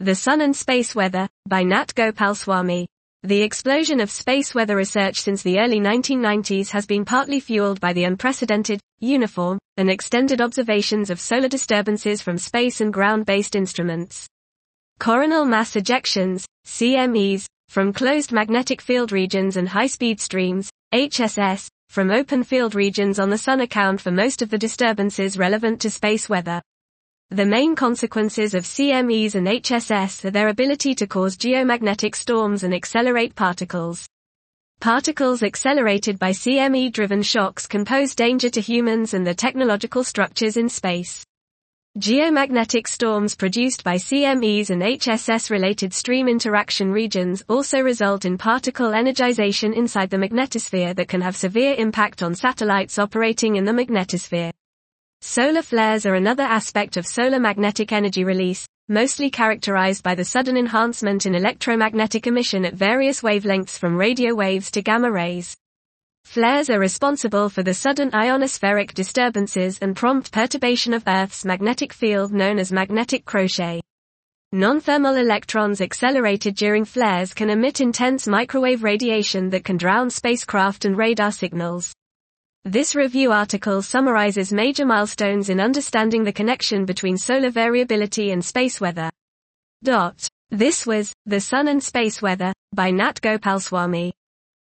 The Sun and Space Weather, by Nat Gopalswamy. The explosion of space weather research since the early 1990s has been partly fueled by the unprecedented, uniform, and extended observations of solar disturbances from space and ground-based instruments. Coronal mass ejections, CMEs, from closed magnetic field regions and high-speed streams, HSS, from open field regions on the Sun account for most of the disturbances relevant to space weather. The main consequences of CMEs and HSS are their ability to cause geomagnetic storms and accelerate particles. Particles accelerated by CME-driven shocks can pose danger to humans and the technological structures in space. Geomagnetic storms produced by CMEs and HSS-related stream interaction regions also result in particle energization inside the magnetosphere that can have severe impact on satellites operating in the magnetosphere. Solar flares are another aspect of solar magnetic energy release, mostly characterized by the sudden enhancement in electromagnetic emission at various wavelengths from radio waves to gamma rays. Flares are responsible for the sudden ionospheric disturbances and prompt perturbation of Earth's magnetic field known as magnetic crochet. Non-thermal electrons accelerated during flares can emit intense microwave radiation that can drown spacecraft and radar signals. This review article summarizes major milestones in understanding the connection between solar variability and space weather. Dot. This was The Sun and Space Weather by Nat Gopalswamy.